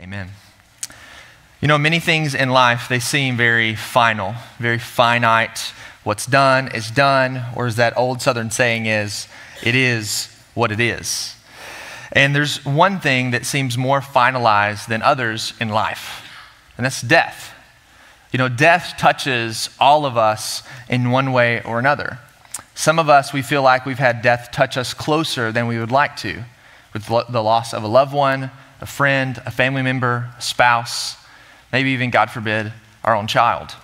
Amen. You know, many things in life, they seem very final, very finite. What's done is done, or as that old Southern saying is, it is what it is. And there's one thing that seems more finalized than others in life, and that's death. You know, death touches all of us in one way or another. Some of us, we feel like we've had death touch us closer than we would like to, with the loss of a loved one, a friend, a family member, a spouse, maybe even, God forbid, our own child.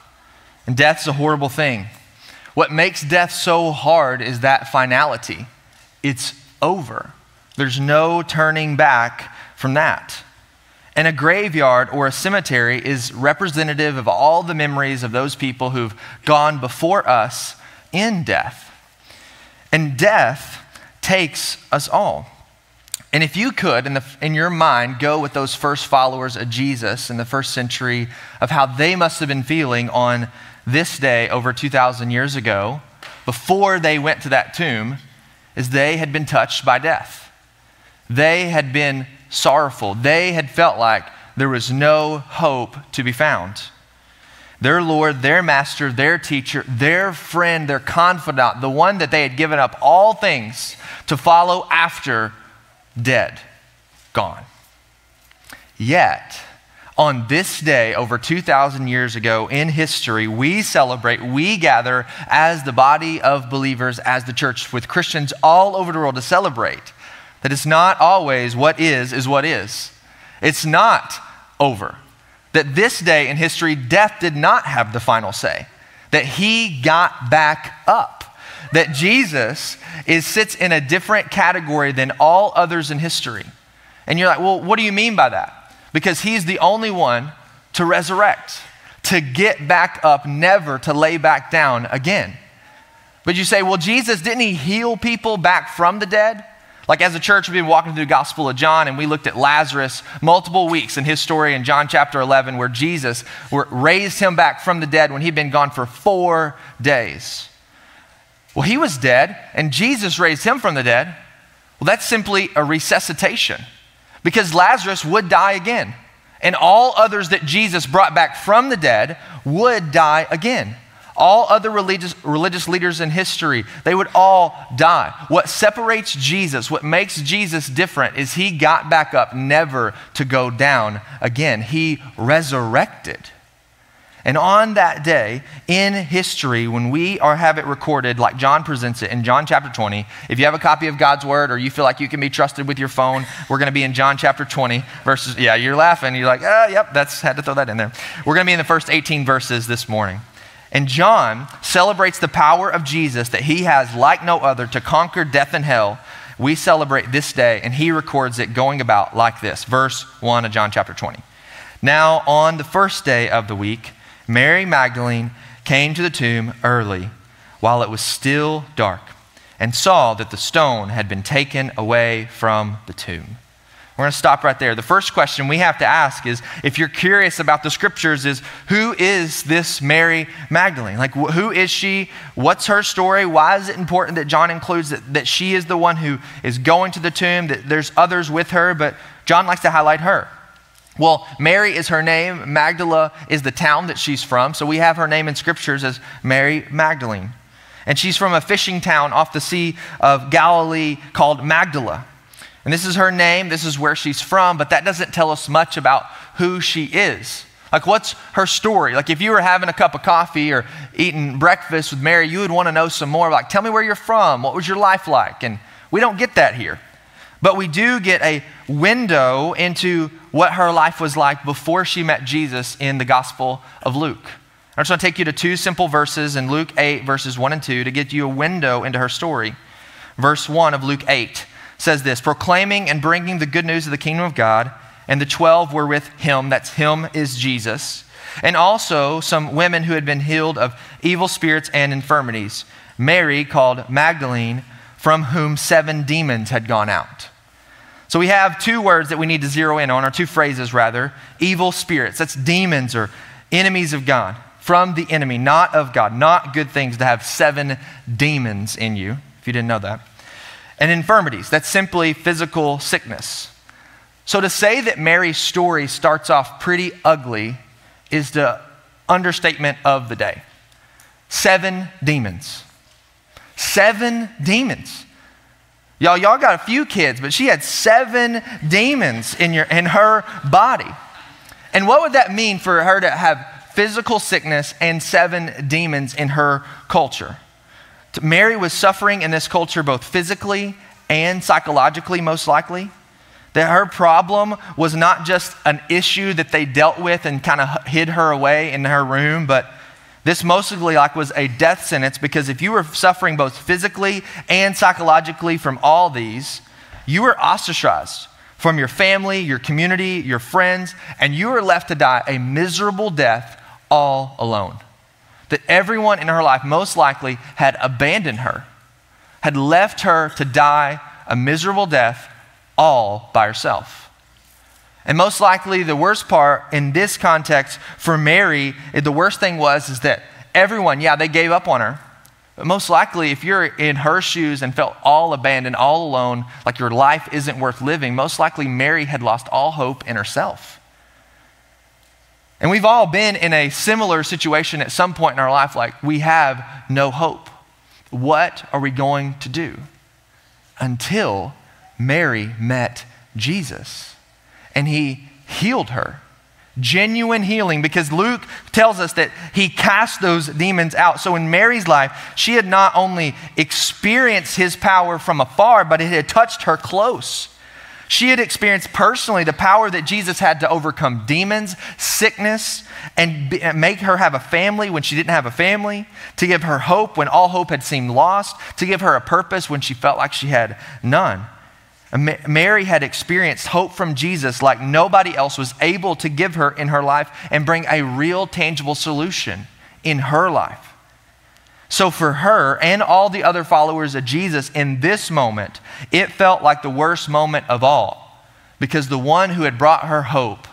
And death's a horrible thing. What makes death so hard is that finality. It's over. There's no turning back from that. And a graveyard or a cemetery is representative of all the memories of those people who've gone before us in death. And death takes us all. And if you could, in, the, in your mind, go with those first followers of Jesus in the first century of how they must have been feeling on this day over 2,000 years ago, before they went to that tomb, is they had been touched by death. They had been sorrowful. They had felt like there was no hope to be found. Their Lord, their master, their teacher, their friend, their confidant, the one that they had given up all things to follow after dead, gone. Yet, on this day, over 2,000 years ago in history, we celebrate, we gather as the body of believers, as the church, with Christians all over the world to celebrate that it's not always what is, is what is. It's not over. That this day in history, death did not have the final say, that he got back up that Jesus is, sits in a different category than all others in history. And you're like, well, what do you mean by that? Because he's the only one to resurrect, to get back up, never to lay back down again. But you say, well, Jesus, didn't he heal people back from the dead? Like as a church, we've been walking through the Gospel of John and we looked at Lazarus multiple weeks in his story in John chapter 11, where Jesus raised him back from the dead when he'd been gone for four days. Well, he was dead, and Jesus raised him from the dead. Well, that's simply a resuscitation because Lazarus would die again. And all others that Jesus brought back from the dead would die again. All other religious, religious leaders in history, they would all die. What separates Jesus, what makes Jesus different, is he got back up never to go down again. He resurrected. And on that day in history, when we are have it recorded like John presents it in John chapter 20, if you have a copy of God's word or you feel like you can be trusted with your phone, we're going to be in John chapter 20 verses. Yeah, you're laughing. You're like, oh, yep, that's had to throw that in there. We're going to be in the first 18 verses this morning. And John celebrates the power of Jesus that he has like no other to conquer death and hell. We celebrate this day, and he records it going about like this. Verse 1 of John chapter 20. Now, on the first day of the week, Mary Magdalene came to the tomb early while it was still dark and saw that the stone had been taken away from the tomb. We're going to stop right there. The first question we have to ask is if you're curious about the scriptures is who is this Mary Magdalene? Like who is she? What's her story? Why is it important that John includes that, that she is the one who is going to the tomb, that there's others with her, but John likes to highlight her. Well, Mary is her name. Magdala is the town that she's from. So we have her name in scriptures as Mary Magdalene. And she's from a fishing town off the Sea of Galilee called Magdala. And this is her name, this is where she's from, but that doesn't tell us much about who she is. Like, what's her story? Like, if you were having a cup of coffee or eating breakfast with Mary, you would want to know some more. Like, tell me where you're from. What was your life like? And we don't get that here. But we do get a window into what her life was like before she met Jesus in the Gospel of Luke. I'm just want to take you to two simple verses in Luke 8, verses 1 and 2, to get you a window into her story. Verse 1 of Luke 8 says this Proclaiming and bringing the good news of the kingdom of God, and the 12 were with him. That's him is Jesus. And also some women who had been healed of evil spirits and infirmities. Mary, called Magdalene, from whom seven demons had gone out. So we have two words that we need to zero in on, or two phrases rather evil spirits. That's demons or enemies of God. From the enemy, not of God. Not good things to have seven demons in you, if you didn't know that. And infirmities. That's simply physical sickness. So to say that Mary's story starts off pretty ugly is the understatement of the day. Seven demons. Seven demons. Y'all, y'all got a few kids, but she had seven demons in, your, in her body. And what would that mean for her to have physical sickness and seven demons in her culture? Mary was suffering in this culture both physically and psychologically, most likely. That her problem was not just an issue that they dealt with and kind of hid her away in her room, but this mostly like was a death sentence because if you were suffering both physically and psychologically from all these, you were ostracized from your family, your community, your friends, and you were left to die a miserable death all alone. That everyone in her life most likely had abandoned her, had left her to die a miserable death all by herself. And most likely, the worst part in this context for Mary, the worst thing was is that everyone, yeah, they gave up on her. But most likely, if you're in her shoes and felt all abandoned, all alone, like your life isn't worth living, most likely Mary had lost all hope in herself. And we've all been in a similar situation at some point in our life, like we have no hope. What are we going to do? Until Mary met Jesus and he healed her. Genuine healing because Luke tells us that he cast those demons out. So in Mary's life, she had not only experienced his power from afar, but it had touched her close. She had experienced personally the power that Jesus had to overcome demons, sickness, and make her have a family when she didn't have a family, to give her hope when all hope had seemed lost, to give her a purpose when she felt like she had none. Mary had experienced hope from Jesus like nobody else was able to give her in her life and bring a real tangible solution in her life. So, for her and all the other followers of Jesus in this moment, it felt like the worst moment of all because the one who had brought her hope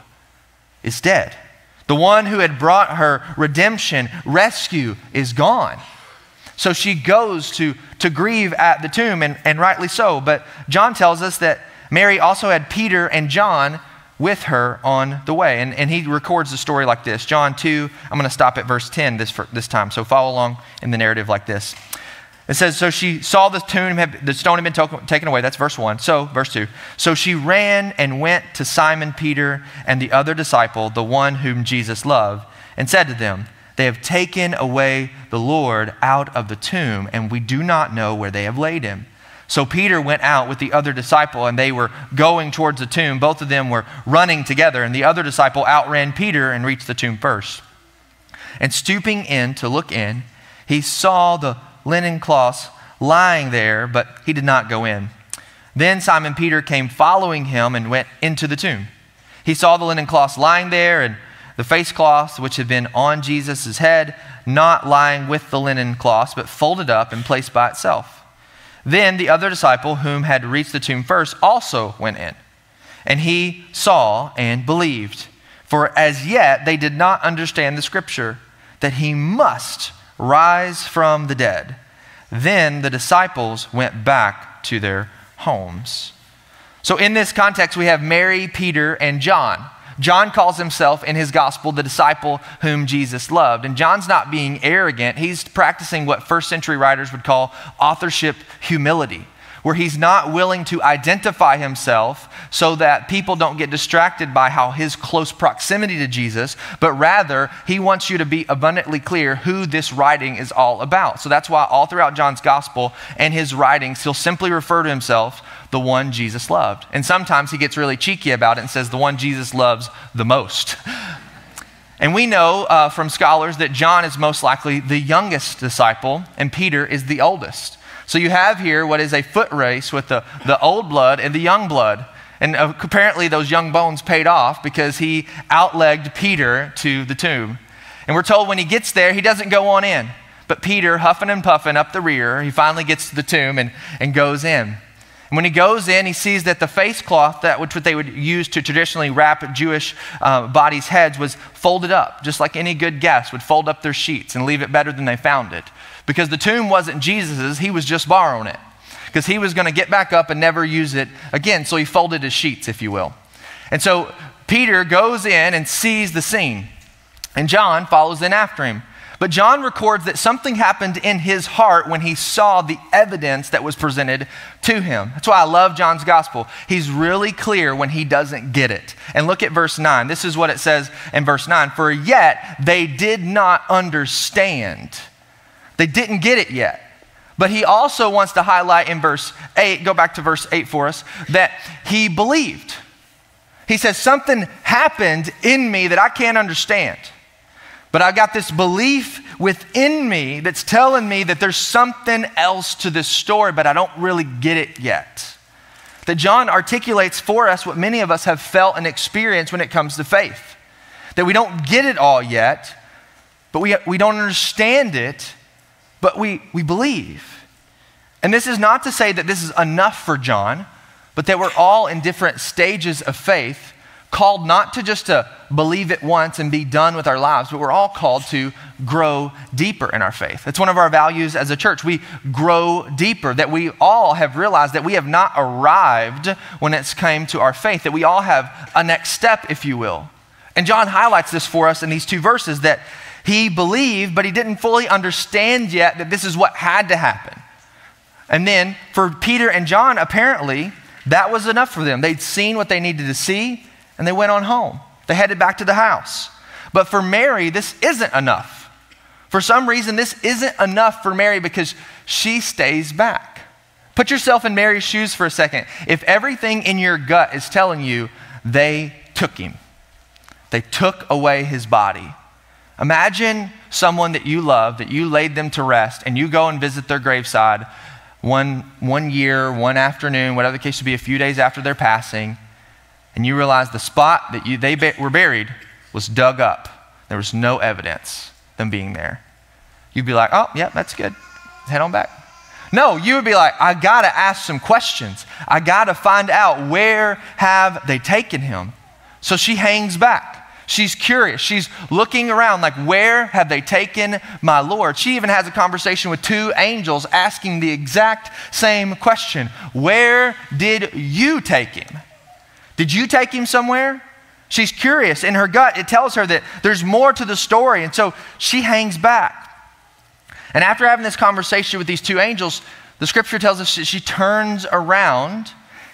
is dead. The one who had brought her redemption, rescue, is gone. So she goes to, to grieve at the tomb, and, and rightly so. But John tells us that Mary also had Peter and John with her on the way. And, and he records the story like this John 2, I'm going to stop at verse 10 this, for, this time. So follow along in the narrative like this. It says, So she saw the tomb, had, the stone had been taken away. That's verse 1. So, verse 2. So she ran and went to Simon Peter and the other disciple, the one whom Jesus loved, and said to them, they have taken away the Lord out of the tomb, and we do not know where they have laid him. So Peter went out with the other disciple, and they were going towards the tomb. Both of them were running together, and the other disciple outran Peter and reached the tomb first. And stooping in to look in, he saw the linen cloths lying there, but he did not go in. Then Simon Peter came following him and went into the tomb. He saw the linen cloths lying there and the face cloths which had been on Jesus' head, not lying with the linen cloths, but folded up and placed by itself. Then the other disciple, whom had reached the tomb first, also went in. And he saw and believed. For as yet they did not understand the scripture that he must rise from the dead. Then the disciples went back to their homes. So, in this context, we have Mary, Peter, and John. John calls himself in his gospel the disciple whom Jesus loved. And John's not being arrogant, he's practicing what first century writers would call authorship humility where he's not willing to identify himself so that people don't get distracted by how his close proximity to Jesus, but rather he wants you to be abundantly clear who this writing is all about. So that's why all throughout John's gospel and his writings, he'll simply refer to himself the one Jesus loved. And sometimes he gets really cheeky about it and says the one Jesus loves the most. And we know uh, from scholars that John is most likely the youngest disciple, and Peter is the oldest. So you have here what is a foot race with the, the old blood and the young blood. And uh, apparently, those young bones paid off because he outlegged Peter to the tomb. And we're told when he gets there, he doesn't go on in. But Peter, huffing and puffing up the rear, he finally gets to the tomb and, and goes in. And when he goes in, he sees that the face cloth, that which they would use to traditionally wrap Jewish uh, bodies' heads, was folded up, just like any good guest would fold up their sheets and leave it better than they found it. Because the tomb wasn't Jesus's, he was just borrowing it. Because he was going to get back up and never use it again, so he folded his sheets, if you will. And so Peter goes in and sees the scene, and John follows in after him. But John records that something happened in his heart when he saw the evidence that was presented to him. That's why I love John's gospel. He's really clear when he doesn't get it. And look at verse 9. This is what it says in verse 9 For yet they did not understand. They didn't get it yet. But he also wants to highlight in verse 8, go back to verse 8 for us, that he believed. He says, Something happened in me that I can't understand. But I got this belief within me that's telling me that there's something else to this story, but I don't really get it yet. That John articulates for us what many of us have felt and experienced when it comes to faith. That we don't get it all yet, but we, we don't understand it, but we, we believe. And this is not to say that this is enough for John, but that we're all in different stages of faith called not to just to believe it once and be done with our lives, but we're all called to grow deeper in our faith. It's one of our values as a church. We grow deeper, that we all have realized that we have not arrived when it's came to our faith, that we all have a next step, if you will. And John highlights this for us in these two verses that he believed, but he didn't fully understand yet that this is what had to happen. And then for Peter and John, apparently, that was enough for them. They'd seen what they needed to see, and they went on home. They headed back to the house. But for Mary, this isn't enough. For some reason, this isn't enough for Mary because she stays back. Put yourself in Mary's shoes for a second. If everything in your gut is telling you they took him, they took away his body. Imagine someone that you love, that you laid them to rest, and you go and visit their graveside one, one year, one afternoon, whatever the case would be, a few days after their passing, and you realize the spot that you, they ba- were buried was dug up. There was no evidence them being there. You'd be like, oh, yeah, that's good. Head on back. No, you would be like, I got to ask some questions. I got to find out where have they taken him. So she hangs back. She's curious. She's looking around like, where have they taken my Lord? She even has a conversation with two angels asking the exact same question Where did you take him? Did you take him somewhere? She's curious. In her gut, it tells her that there's more to the story. And so she hangs back. And after having this conversation with these two angels, the scripture tells us she turns around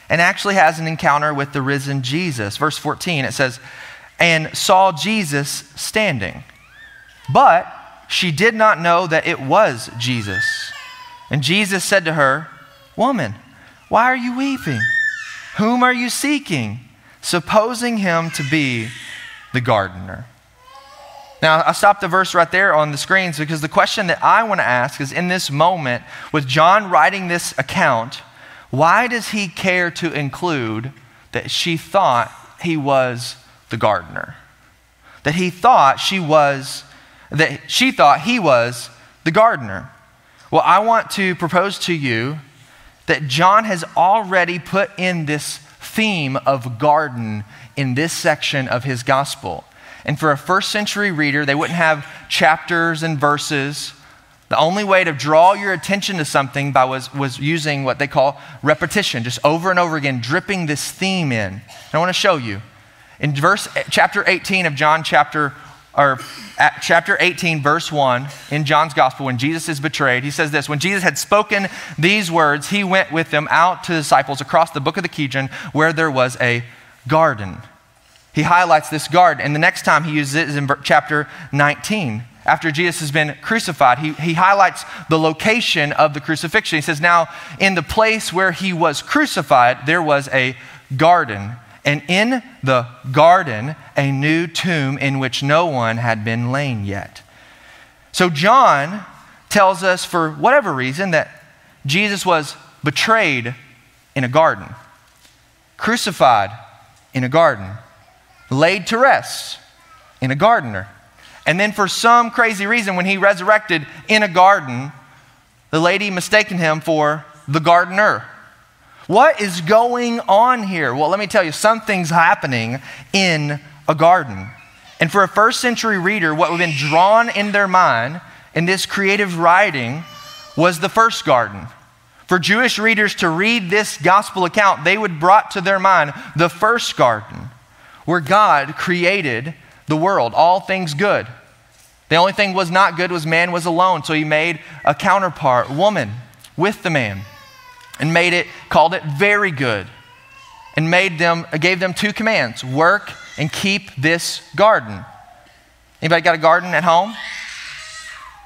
and actually has an encounter with the risen Jesus. Verse 14, it says, and saw Jesus standing. But she did not know that it was Jesus. And Jesus said to her, Woman, why are you weeping? Whom are you seeking? Supposing him to be the gardener. Now, I stopped the verse right there on the screens because the question that I want to ask is in this moment, with John writing this account, why does he care to include that she thought he was the gardener? That he thought she was, that she thought he was the gardener. Well, I want to propose to you that John has already put in this theme of garden in this section of his gospel. And for a first century reader, they wouldn't have chapters and verses. The only way to draw your attention to something by was, was using what they call repetition, just over and over again, dripping this theme in. And I want to show you. In verse chapter 18 of John chapter or at chapter 18, verse 1 in John's gospel, when Jesus is betrayed, he says this When Jesus had spoken these words, he went with them out to the disciples across the book of the Kidron, where there was a garden. He highlights this garden, and the next time he uses it is in chapter 19. After Jesus has been crucified, he, he highlights the location of the crucifixion. He says, Now, in the place where he was crucified, there was a garden and in the garden a new tomb in which no one had been lain yet. So John tells us, for whatever reason, that Jesus was betrayed in a garden, crucified in a garden, laid to rest in a gardener. And then, for some crazy reason, when he resurrected in a garden, the lady mistaken him for the gardener. What is going on here? Well, let me tell you, something's happening in a garden. And for a first century reader, what would have been drawn in their mind in this creative writing was the first garden. For Jewish readers to read this gospel account, they would brought to their mind the first garden. where God created the world, all things good. The only thing was not good was man was alone, so he made a counterpart, woman, with the man, and made it, called it very good, and made them, gave them two commands: work and keep this garden. Anybody got a garden at home?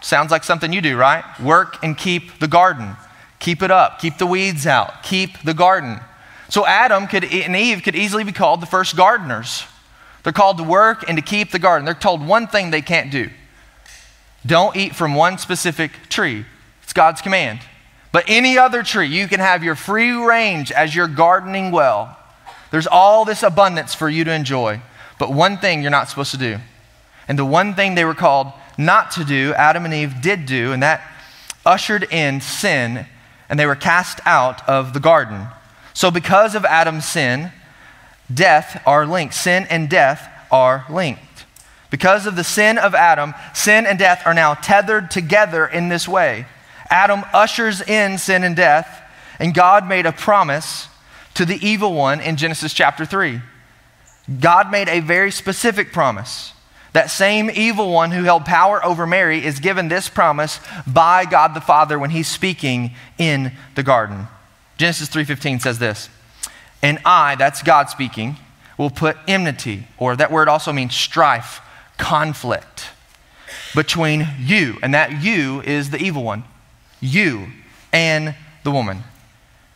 Sounds like something you do, right? Work and keep the garden. Keep it up. Keep the weeds out. Keep the garden. So Adam could, and Eve could easily be called the first gardeners. They're called to work and to keep the garden. They're told one thing they can't do don't eat from one specific tree. It's God's command. But any other tree, you can have your free range as you're gardening well. There's all this abundance for you to enjoy. But one thing you're not supposed to do. And the one thing they were called not to do, Adam and Eve did do, and that ushered in sin, and they were cast out of the garden. So, because of Adam's sin, death are linked. Sin and death are linked. Because of the sin of Adam, sin and death are now tethered together in this way. Adam ushers in sin and death, and God made a promise to the evil one in Genesis chapter 3. God made a very specific promise. That same evil one who held power over Mary is given this promise by God the Father when he's speaking in the garden. Genesis 3:15 says this, "And I, that's God speaking, will put enmity, or that word also means strife, conflict between you, and that you is the evil one, you and the woman,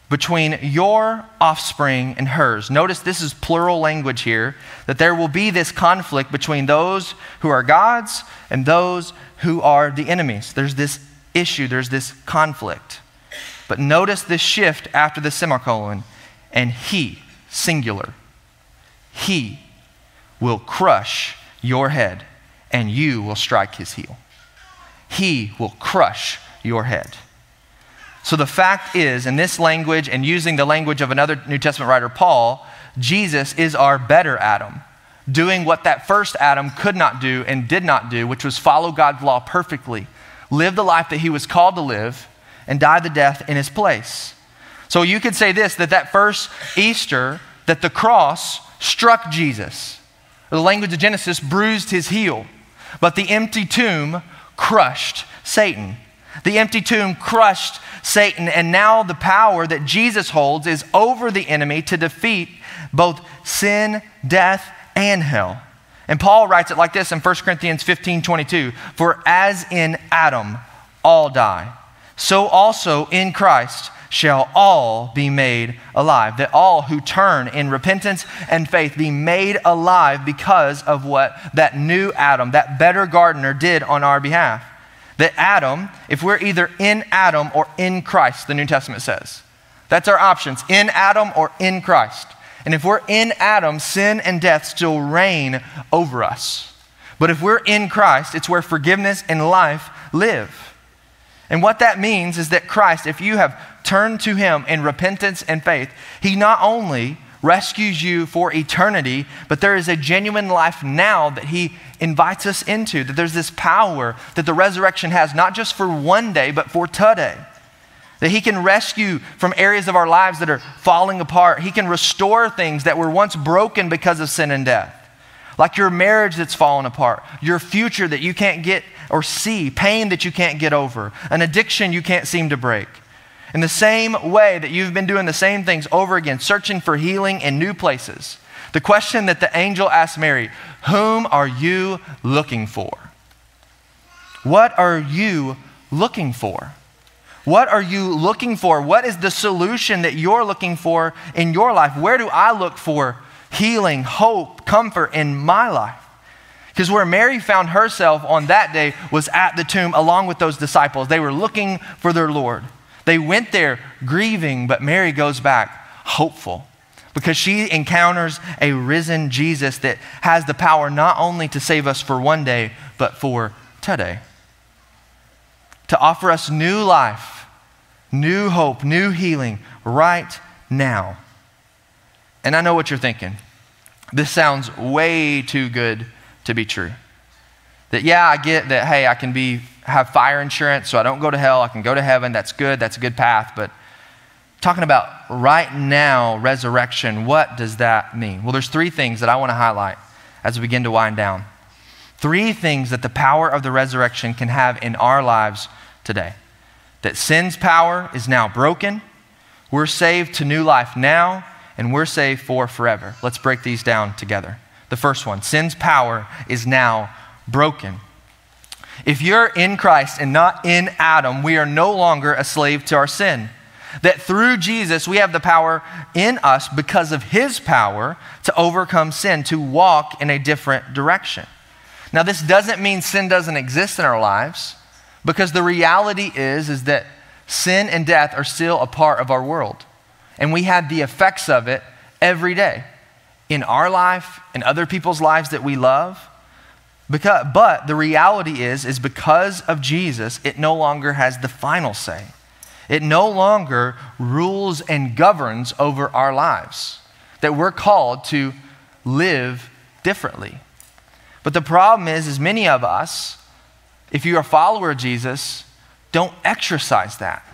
between your offspring and hers. Notice this is plural language here, that there will be this conflict between those who are God's and those who are the enemies. There's this issue, there's this conflict. But notice this shift after the semicolon, and he, singular, he will crush your head, and you will strike his heel. He will crush your head. So the fact is, in this language and using the language of another New Testament writer, Paul, Jesus is our better Adam, doing what that first Adam could not do and did not do, which was follow God's law perfectly, live the life that he was called to live, and die the death in his place. So you could say this that that first Easter, that the cross struck Jesus the language of Genesis, bruised his heel. But the empty tomb crushed Satan. The empty tomb crushed Satan, and now the power that Jesus holds is over the enemy to defeat both sin, death, and hell. And Paul writes it like this in 1 Corinthians 15 22 For as in Adam all die, so also in Christ shall all be made alive. That all who turn in repentance and faith be made alive because of what that new Adam, that better gardener, did on our behalf. That Adam, if we're either in Adam or in Christ, the New Testament says. That's our options in Adam or in Christ. And if we're in Adam, sin and death still reign over us. But if we're in Christ, it's where forgiveness and life live. And what that means is that Christ, if you have turned to Him in repentance and faith, He not only rescues you for eternity, but there is a genuine life now that He invites us into. That there's this power that the resurrection has, not just for one day, but for today. That He can rescue from areas of our lives that are falling apart. He can restore things that were once broken because of sin and death. Like your marriage that's fallen apart, your future that you can't get or see, pain that you can't get over, an addiction you can't seem to break. In the same way that you've been doing the same things over again, searching for healing in new places, the question that the angel asked Mary Whom are you looking for? What are you looking for? What are you looking for? What is the solution that you're looking for in your life? Where do I look for healing, hope, comfort in my life? Because where Mary found herself on that day was at the tomb along with those disciples. They were looking for their Lord. They went there grieving, but Mary goes back hopeful because she encounters a risen Jesus that has the power not only to save us for one day, but for today. To offer us new life, new hope, new healing right now. And I know what you're thinking. This sounds way too good to be true. That, yeah, I get that, hey, I can be have fire insurance so I don't go to hell. I can go to heaven. That's good. That's a good path. But talking about right now resurrection. What does that mean? Well, there's three things that I want to highlight as we begin to wind down. Three things that the power of the resurrection can have in our lives today. That sin's power is now broken, we're saved to new life now, and we're saved for forever. Let's break these down together. The first one sin's power is now broken. If you're in Christ and not in Adam, we are no longer a slave to our sin. That through Jesus, we have the power in us because of his power to overcome sin, to walk in a different direction. Now, this doesn't mean sin doesn't exist in our lives, because the reality is, is that sin and death are still a part of our world. And we have the effects of it every day in our life, in other people's lives that we love. Because, but the reality is, is because of Jesus, it no longer has the final say. It no longer rules and governs over our lives. That we're called to live differently. But the problem is, is many of us, if you're a follower of Jesus, don't exercise that.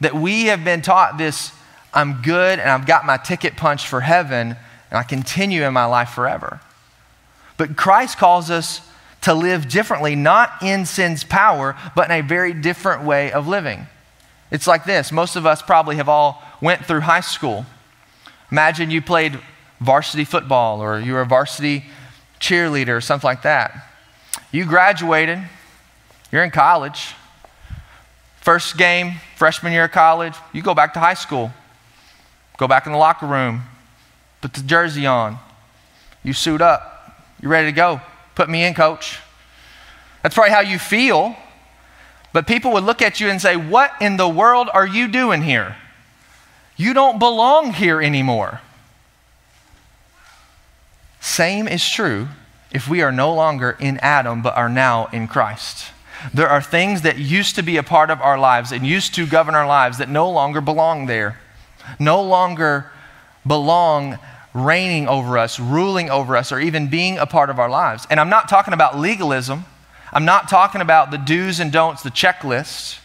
That we have been taught this I'm good and I've got my ticket punched for heaven and I continue in my life forever. But Christ calls us to live differently, not in sin's power, but in a very different way of living. It's like this. Most of us probably have all went through high school. Imagine you played varsity football or you were a varsity cheerleader or something like that. You graduated, you're in college. First game, freshman year of college, you go back to high school. Go back in the locker room, put the jersey on. You suit up. You ready to go? Put me in, coach. That's probably how you feel. But people would look at you and say, What in the world are you doing here? You don't belong here anymore. Same is true if we are no longer in Adam but are now in Christ. There are things that used to be a part of our lives and used to govern our lives that no longer belong there, no longer belong reigning over us, ruling over us, or even being a part of our lives. And I'm not talking about legalism, I'm not talking about the do's and don'ts, the checklist.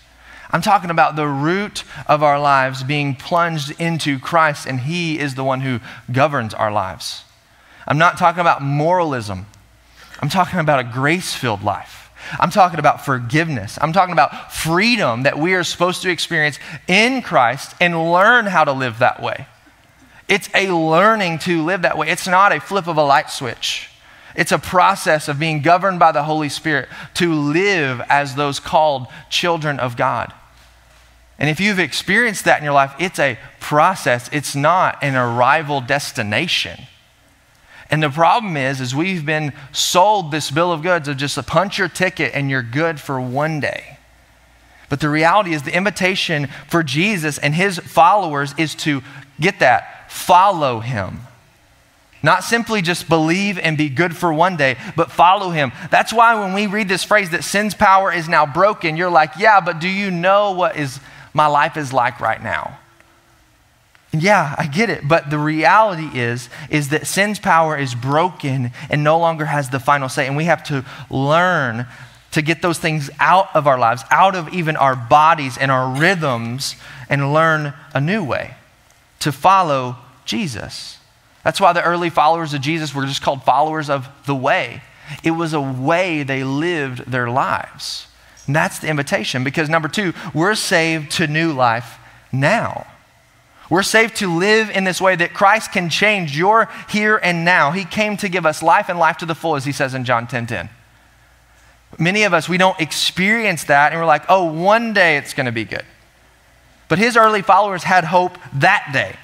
I'm talking about the root of our lives being plunged into Christ, and He is the one who governs our lives. I'm not talking about moralism. I'm talking about a grace filled life. I'm talking about forgiveness. I'm talking about freedom that we are supposed to experience in Christ and learn how to live that way. It's a learning to live that way. It's not a flip of a light switch. It's a process of being governed by the Holy Spirit to live as those called children of God. And if you've experienced that in your life, it's a process, it's not an arrival destination. And the problem is, is we've been sold this bill of goods of just a punch your ticket and you're good for one day. But the reality is the invitation for Jesus and his followers is to get that, follow him. Not simply just believe and be good for one day, but follow him. That's why when we read this phrase that sin's power is now broken, you're like, yeah, but do you know what is my life is like right now? Yeah, I get it. But the reality is, is that sin's power is broken and no longer has the final say. And we have to learn to get those things out of our lives, out of even our bodies and our rhythms, and learn a new way to follow Jesus. That's why the early followers of Jesus were just called followers of the way. It was a way they lived their lives. And that's the invitation because number two, we're saved to new life now. We're saved to live in this way that Christ can change your here and now. He came to give us life and life to the full, as he says in John 10 10. Many of us, we don't experience that and we're like, oh, one day it's going to be good. But his early followers had hope that day.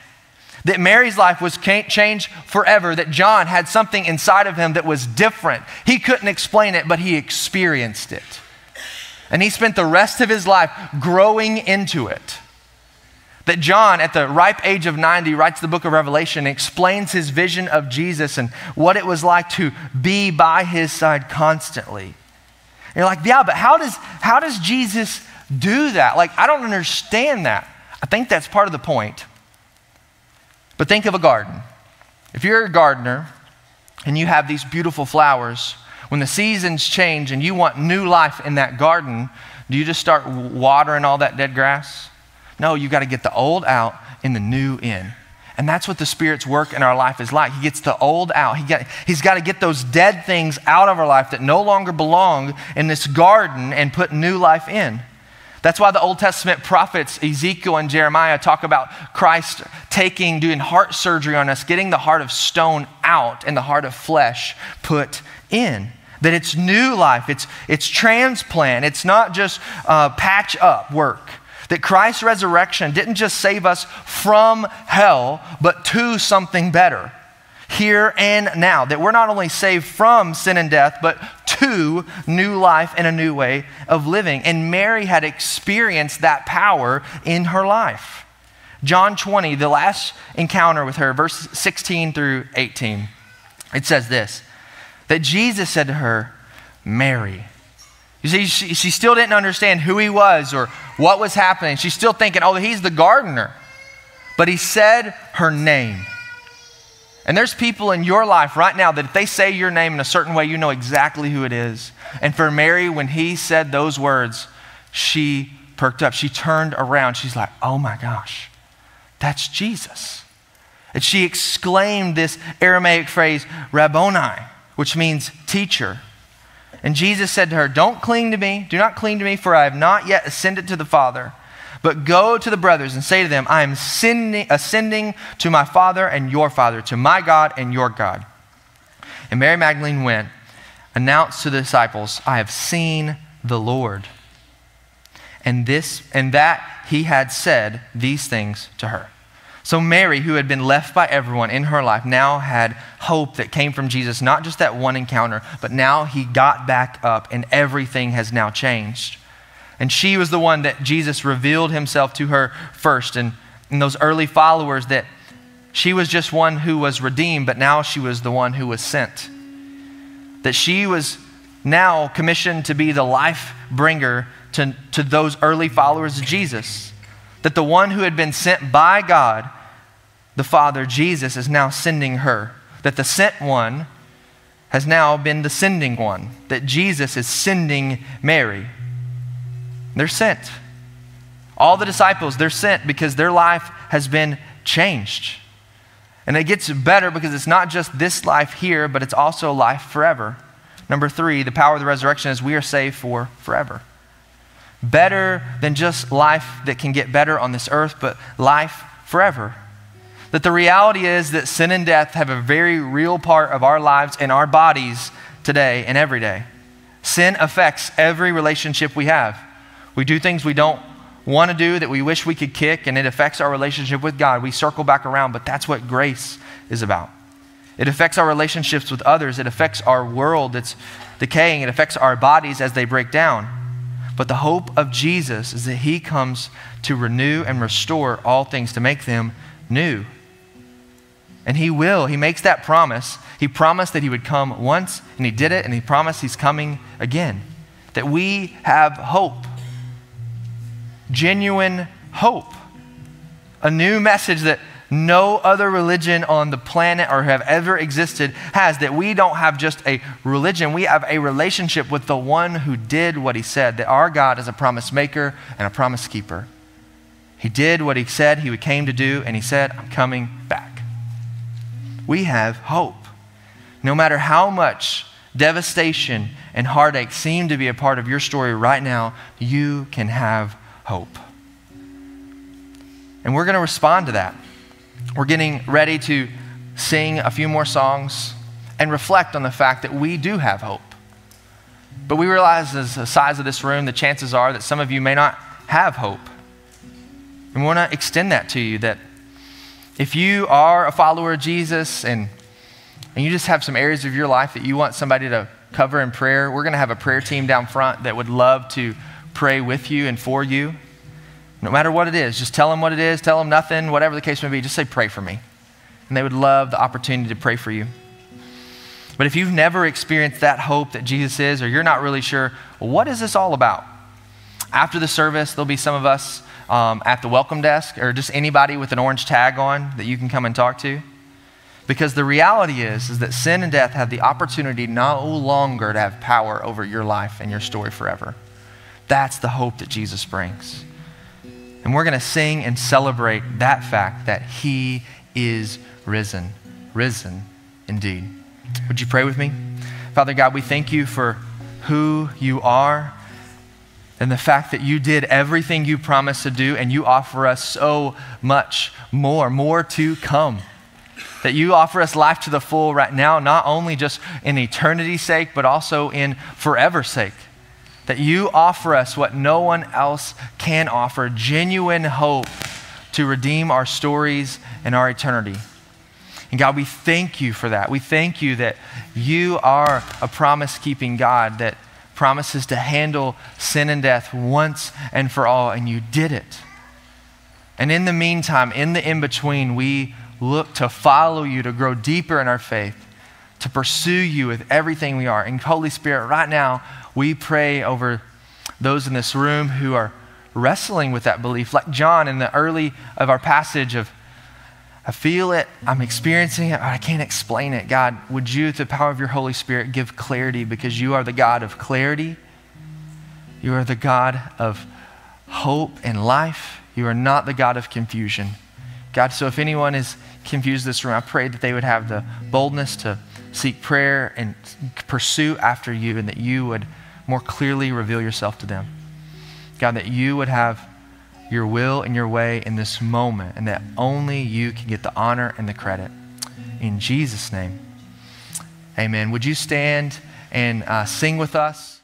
That Mary's life was changed forever, that John had something inside of him that was different. He couldn't explain it, but he experienced it. And he spent the rest of his life growing into it. That John, at the ripe age of 90, writes the book of Revelation and explains his vision of Jesus and what it was like to be by his side constantly. And you're like, yeah, but how does, how does Jesus do that? Like, I don't understand that. I think that's part of the point. But think of a garden. If you're a gardener and you have these beautiful flowers, when the seasons change and you want new life in that garden, do you just start watering all that dead grass? No, you've got to get the old out and the new in. And that's what the Spirit's work in our life is like. He gets the old out. He get, he's got to get those dead things out of our life that no longer belong in this garden and put new life in. That's why the Old Testament prophets, Ezekiel and Jeremiah, talk about Christ taking, doing heart surgery on us, getting the heart of stone out and the heart of flesh put in. That it's new life, it's, it's transplant, it's not just uh, patch up work. That Christ's resurrection didn't just save us from hell, but to something better, here and now. That we're not only saved from sin and death, but to new life and a new way of living. And Mary had experienced that power in her life. John 20, the last encounter with her, verse 16 through 18, it says this that Jesus said to her, Mary. You see, she, she still didn't understand who he was or what was happening. She's still thinking, oh, he's the gardener. But he said her name. And there's people in your life right now that if they say your name in a certain way, you know exactly who it is. And for Mary, when he said those words, she perked up. She turned around. She's like, oh my gosh, that's Jesus. And she exclaimed this Aramaic phrase, Rabboni, which means teacher. And Jesus said to her, Don't cling to me, do not cling to me, for I have not yet ascended to the Father. But go to the brothers and say to them, I am ascending, ascending to my Father and your Father, to my God and your God. And Mary Magdalene went, announced to the disciples, I have seen the Lord. And this and that he had said these things to her. So, Mary, who had been left by everyone in her life, now had hope that came from Jesus, not just that one encounter, but now he got back up and everything has now changed. And she was the one that Jesus revealed himself to her first. And, and those early followers, that she was just one who was redeemed, but now she was the one who was sent. That she was now commissioned to be the life bringer to, to those early followers of Jesus. That the one who had been sent by God the Father, Jesus, is now sending her. That the sent one has now been the sending one. That Jesus is sending Mary. They're sent. All the disciples, they're sent because their life has been changed. And it gets better because it's not just this life here, but it's also life forever. Number three, the power of the resurrection is we are saved for forever. Better than just life that can get better on this earth, but life forever. That the reality is that sin and death have a very real part of our lives and our bodies today and every day. Sin affects every relationship we have. We do things we don't want to do that we wish we could kick, and it affects our relationship with God. We circle back around, but that's what grace is about. It affects our relationships with others, it affects our world that's decaying, it affects our bodies as they break down. But the hope of Jesus is that He comes to renew and restore all things, to make them new. And he will. He makes that promise. He promised that he would come once, and he did it, and he promised he's coming again. That we have hope. Genuine hope. A new message that no other religion on the planet or have ever existed has. That we don't have just a religion, we have a relationship with the one who did what he said. That our God is a promise maker and a promise keeper. He did what he said he came to do, and he said, I'm coming back we have hope. No matter how much devastation and heartache seem to be a part of your story right now, you can have hope. And we're going to respond to that. We're getting ready to sing a few more songs and reflect on the fact that we do have hope. But we realize, as the size of this room, the chances are that some of you may not have hope. And we want to extend that to you that if you are a follower of Jesus and, and you just have some areas of your life that you want somebody to cover in prayer, we're going to have a prayer team down front that would love to pray with you and for you. No matter what it is, just tell them what it is, tell them nothing, whatever the case may be, just say, pray for me. And they would love the opportunity to pray for you. But if you've never experienced that hope that Jesus is, or you're not really sure, well, what is this all about? After the service, there'll be some of us um, at the welcome desk or just anybody with an orange tag on that you can come and talk to. Because the reality is, is that sin and death have the opportunity no longer to have power over your life and your story forever. That's the hope that Jesus brings. And we're going to sing and celebrate that fact that He is risen. Risen indeed. Would you pray with me? Father God, we thank you for who you are and the fact that you did everything you promised to do and you offer us so much more, more to come. That you offer us life to the full right now, not only just in eternity's sake, but also in forever's sake. That you offer us what no one else can offer genuine hope to redeem our stories and our eternity. And God, we thank you for that. We thank you that you are a promise keeping God that promises to handle sin and death once and for all, and you did it. And in the meantime, in the in between, we look to follow you, to grow deeper in our faith, to pursue you with everything we are. And Holy Spirit, right now, we pray over those in this room who are wrestling with that belief, like John in the early of our passage of I feel it, I'm experiencing it, but I can't explain it. God, would you, with the power of your Holy Spirit, give clarity because you are the God of clarity. You are the God of hope and life. You are not the God of confusion. God, so if anyone is confused in this room, I pray that they would have the boldness to seek prayer and pursue after you and that you would more clearly reveal yourself to them. God, that you would have your will and your way in this moment, and that only you can get the honor and the credit. In Jesus' name, amen. Would you stand and uh, sing with us?